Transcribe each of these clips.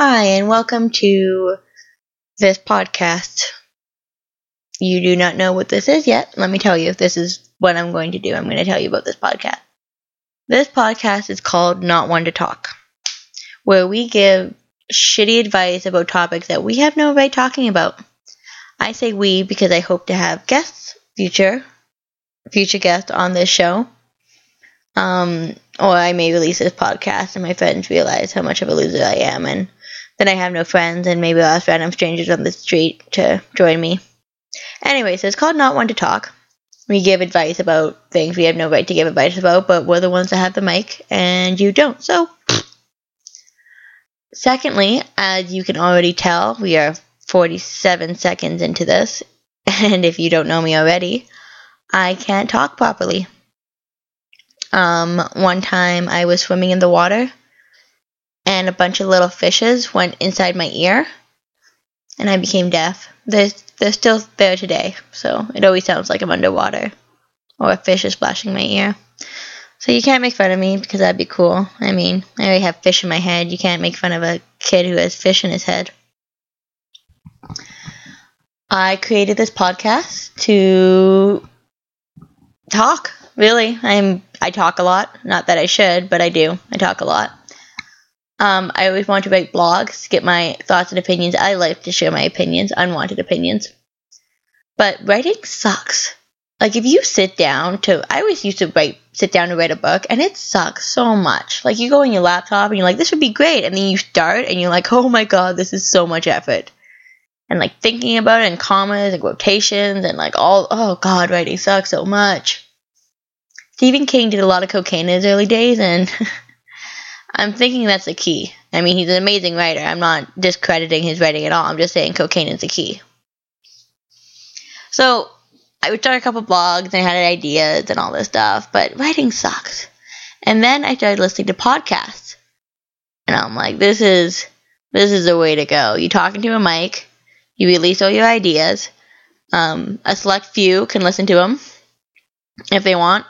Hi, and welcome to this podcast. You do not know what this is yet. Let me tell you, this is what I'm going to do. I'm going to tell you about this podcast. This podcast is called Not One to Talk, where we give shitty advice about topics that we have no right talking about. I say we because I hope to have guests, future, future guests on this show. Um, or I may release this podcast and my friends realize how much of a loser I am, and then I have no friends, and maybe I'll ask random strangers on the street to join me. Anyway, so it's called Not One to Talk. We give advice about things we have no right to give advice about, but we're the ones that have the mic, and you don't. So, secondly, as you can already tell, we are 47 seconds into this, and if you don't know me already, I can't talk properly. Um, one time I was swimming in the water and a bunch of little fishes went inside my ear and I became deaf. They're, they're still there today, so it always sounds like I'm underwater or a fish is splashing my ear. So you can't make fun of me because that'd be cool. I mean, I already have fish in my head. You can't make fun of a kid who has fish in his head. I created this podcast to talk. Really, I'm I talk a lot. Not that I should, but I do. I talk a lot. Um, I always want to write blogs, get my thoughts and opinions. I like to share my opinions, unwanted opinions. But writing sucks. Like if you sit down to, I always used to write, sit down to write a book, and it sucks so much. Like you go on your laptop and you're like, this would be great, and then you start and you're like, oh my god, this is so much effort. And like thinking about it and commas and quotations and like all, oh god, writing sucks so much. Stephen King did a lot of cocaine in his early days, and I'm thinking that's the key. I mean, he's an amazing writer. I'm not discrediting his writing at all. I'm just saying cocaine is the key. So I would start a couple blogs and I had ideas and all this stuff, but writing sucks. And then I started listening to podcasts, and I'm like, this is this is the way to go. You talking to a mic, you release all your ideas. Um, a select few can listen to them if they want.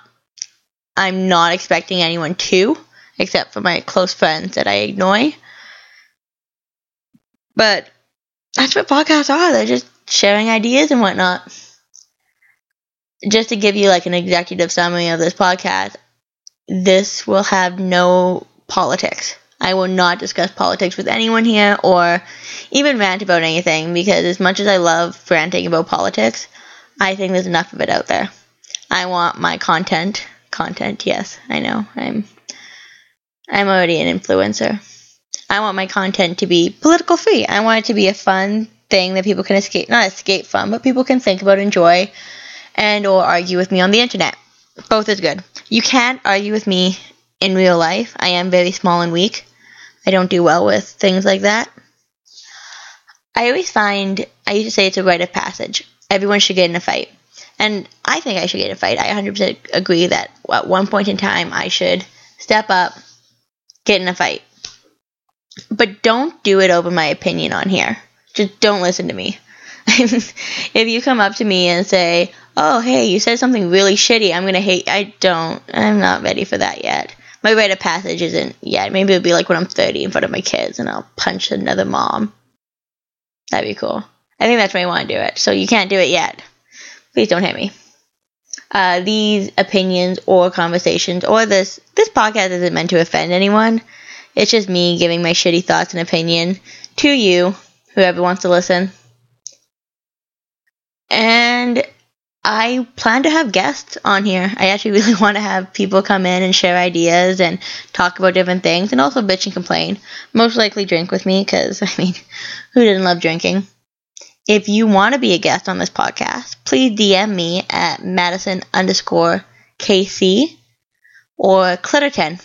I'm not expecting anyone to, except for my close friends that I ignore. But that's what podcasts are. They're just sharing ideas and whatnot. Just to give you like an executive summary of this podcast, this will have no politics. I will not discuss politics with anyone here or even rant about anything because as much as I love ranting about politics, I think there's enough of it out there. I want my content content. Yes, I know. I'm I'm already an influencer. I want my content to be political free. I want it to be a fun thing that people can escape not escape from, but people can think about, enjoy, and or argue with me on the internet. Both is good. You can't argue with me in real life. I am very small and weak. I don't do well with things like that. I always find I used to say it's a rite of passage. Everyone should get in a fight. And I think I should get in a fight. I 100% agree that at one point in time I should step up, get in a fight. But don't do it over my opinion on here. Just don't listen to me. if you come up to me and say, "Oh, hey, you said something really shitty," I'm gonna hate. I don't. I'm not ready for that yet. My rite of passage isn't yet. Maybe it'll be like when I'm 30 in front of my kids and I'll punch another mom. That'd be cool. I think that's when I want to do it. So you can't do it yet. Please don't hit me. Uh, these opinions or conversations or this this podcast isn't meant to offend anyone. It's just me giving my shitty thoughts and opinion to you, whoever wants to listen. And I plan to have guests on here. I actually really want to have people come in and share ideas and talk about different things and also bitch and complain. Most likely drink with me because, I mean, who didn't love drinking? If you want to be a guest on this podcast, please DM me at Madison underscore KC or Clipperton,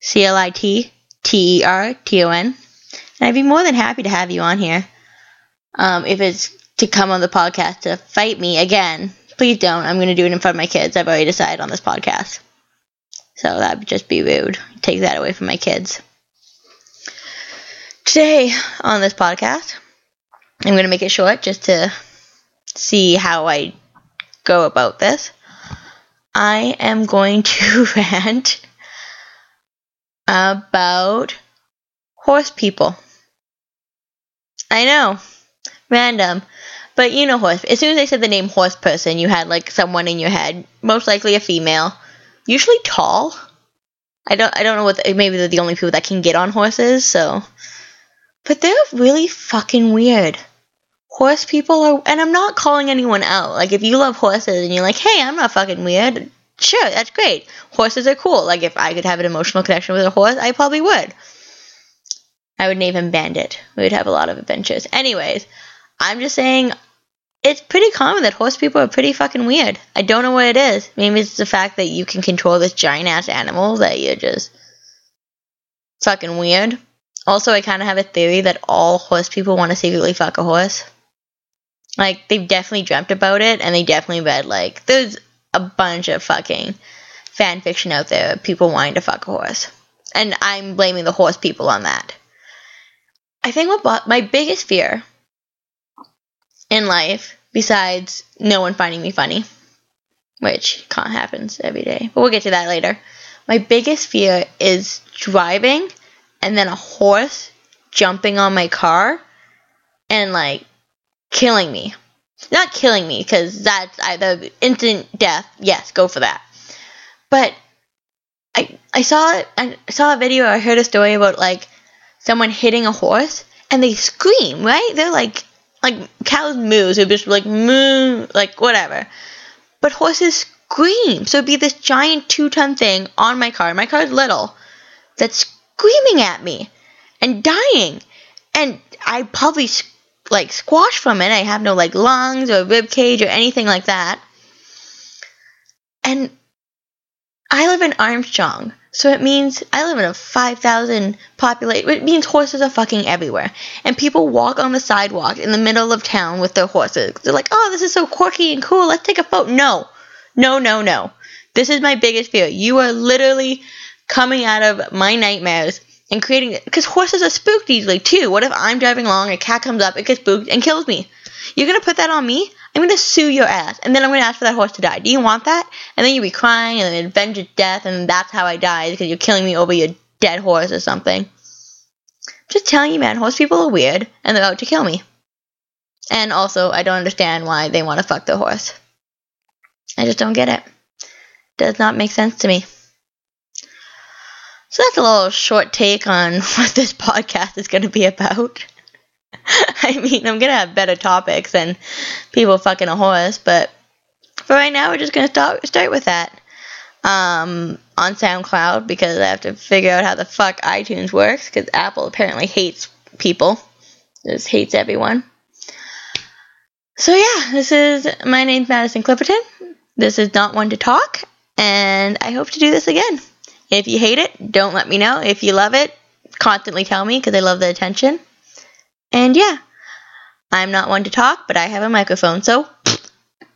C L I P P E R T O N. And I'd be more than happy to have you on here. Um, if it's to come on the podcast to fight me again, please don't. I'm going to do it in front of my kids. I've already decided on this podcast. So that would just be rude. Take that away from my kids. Today on this podcast, I'm going to make it short just to see how I go about this. I am going to rant about horse people. I know. Random. But you know horse. As soon as I said the name horse person, you had like someone in your head, most likely a female, usually tall. I don't I don't know what the, maybe they're the only people that can get on horses, so but they're really fucking weird. Horse people are and I'm not calling anyone out. Like if you love horses and you're like, "Hey, I'm not fucking weird." Sure, that's great. Horses are cool. Like if I could have an emotional connection with a horse, I probably would. I would name him Bandit. We would have a lot of adventures. Anyways, I'm just saying it's pretty common that horse people are pretty fucking weird. I don't know what it is. Maybe it's the fact that you can control this giant ass animal that you're just fucking weird. Also, I kind of have a theory that all horse people want to secretly fuck a horse. Like, they've definitely dreamt about it, and they definitely read, like, there's a bunch of fucking fan fiction out there, of people wanting to fuck a horse. And I'm blaming the horse people on that. I think what my biggest fear in life besides no one finding me funny, which happens every day. But we'll get to that later. My biggest fear is driving and then a horse jumping on my car and like killing me. Not killing me because that's either instant death. Yes, go for that. But I I saw I saw a video. I heard a story about like someone hitting a horse and they scream. Right? They're like like cows moo, so just like moo, like whatever. But horses scream, so it'd be this giant two ton thing on my car. My car's little, that's screaming at me and dying, and I probably like squash from it. I have no like lungs or rib cage or anything like that, and I live in Armstrong. So it means I live in a 5,000 population. It means horses are fucking everywhere. And people walk on the sidewalk in the middle of town with their horses. They're like, oh, this is so quirky and cool. Let's take a photo. No. No, no, no. This is my biggest fear. You are literally coming out of my nightmares and creating. Because horses are spooked easily, too. What if I'm driving along, a cat comes up, it gets spooked, and kills me? You're to put that on me? I'm gonna sue your ass, and then I'm gonna ask for that horse to die. Do you want that? And then you'll be crying and then avenge your death, and that's how I die because you're killing me over your dead horse or something. just telling you, man, horse people are weird, and they're out to kill me. And also, I don't understand why they want to fuck the horse. I just don't get it. Does not make sense to me. So that's a little short take on what this podcast is going to be about. I mean, I'm gonna have better topics than people fucking a horse, but for right now, we're just gonna start start with that um, on SoundCloud because I have to figure out how the fuck iTunes works because Apple apparently hates people, just hates everyone. So yeah, this is my name's Madison Clipperton. This is not one to talk, and I hope to do this again. If you hate it, don't let me know. If you love it, constantly tell me because I love the attention. And yeah, I'm not one to talk, but I have a microphone, so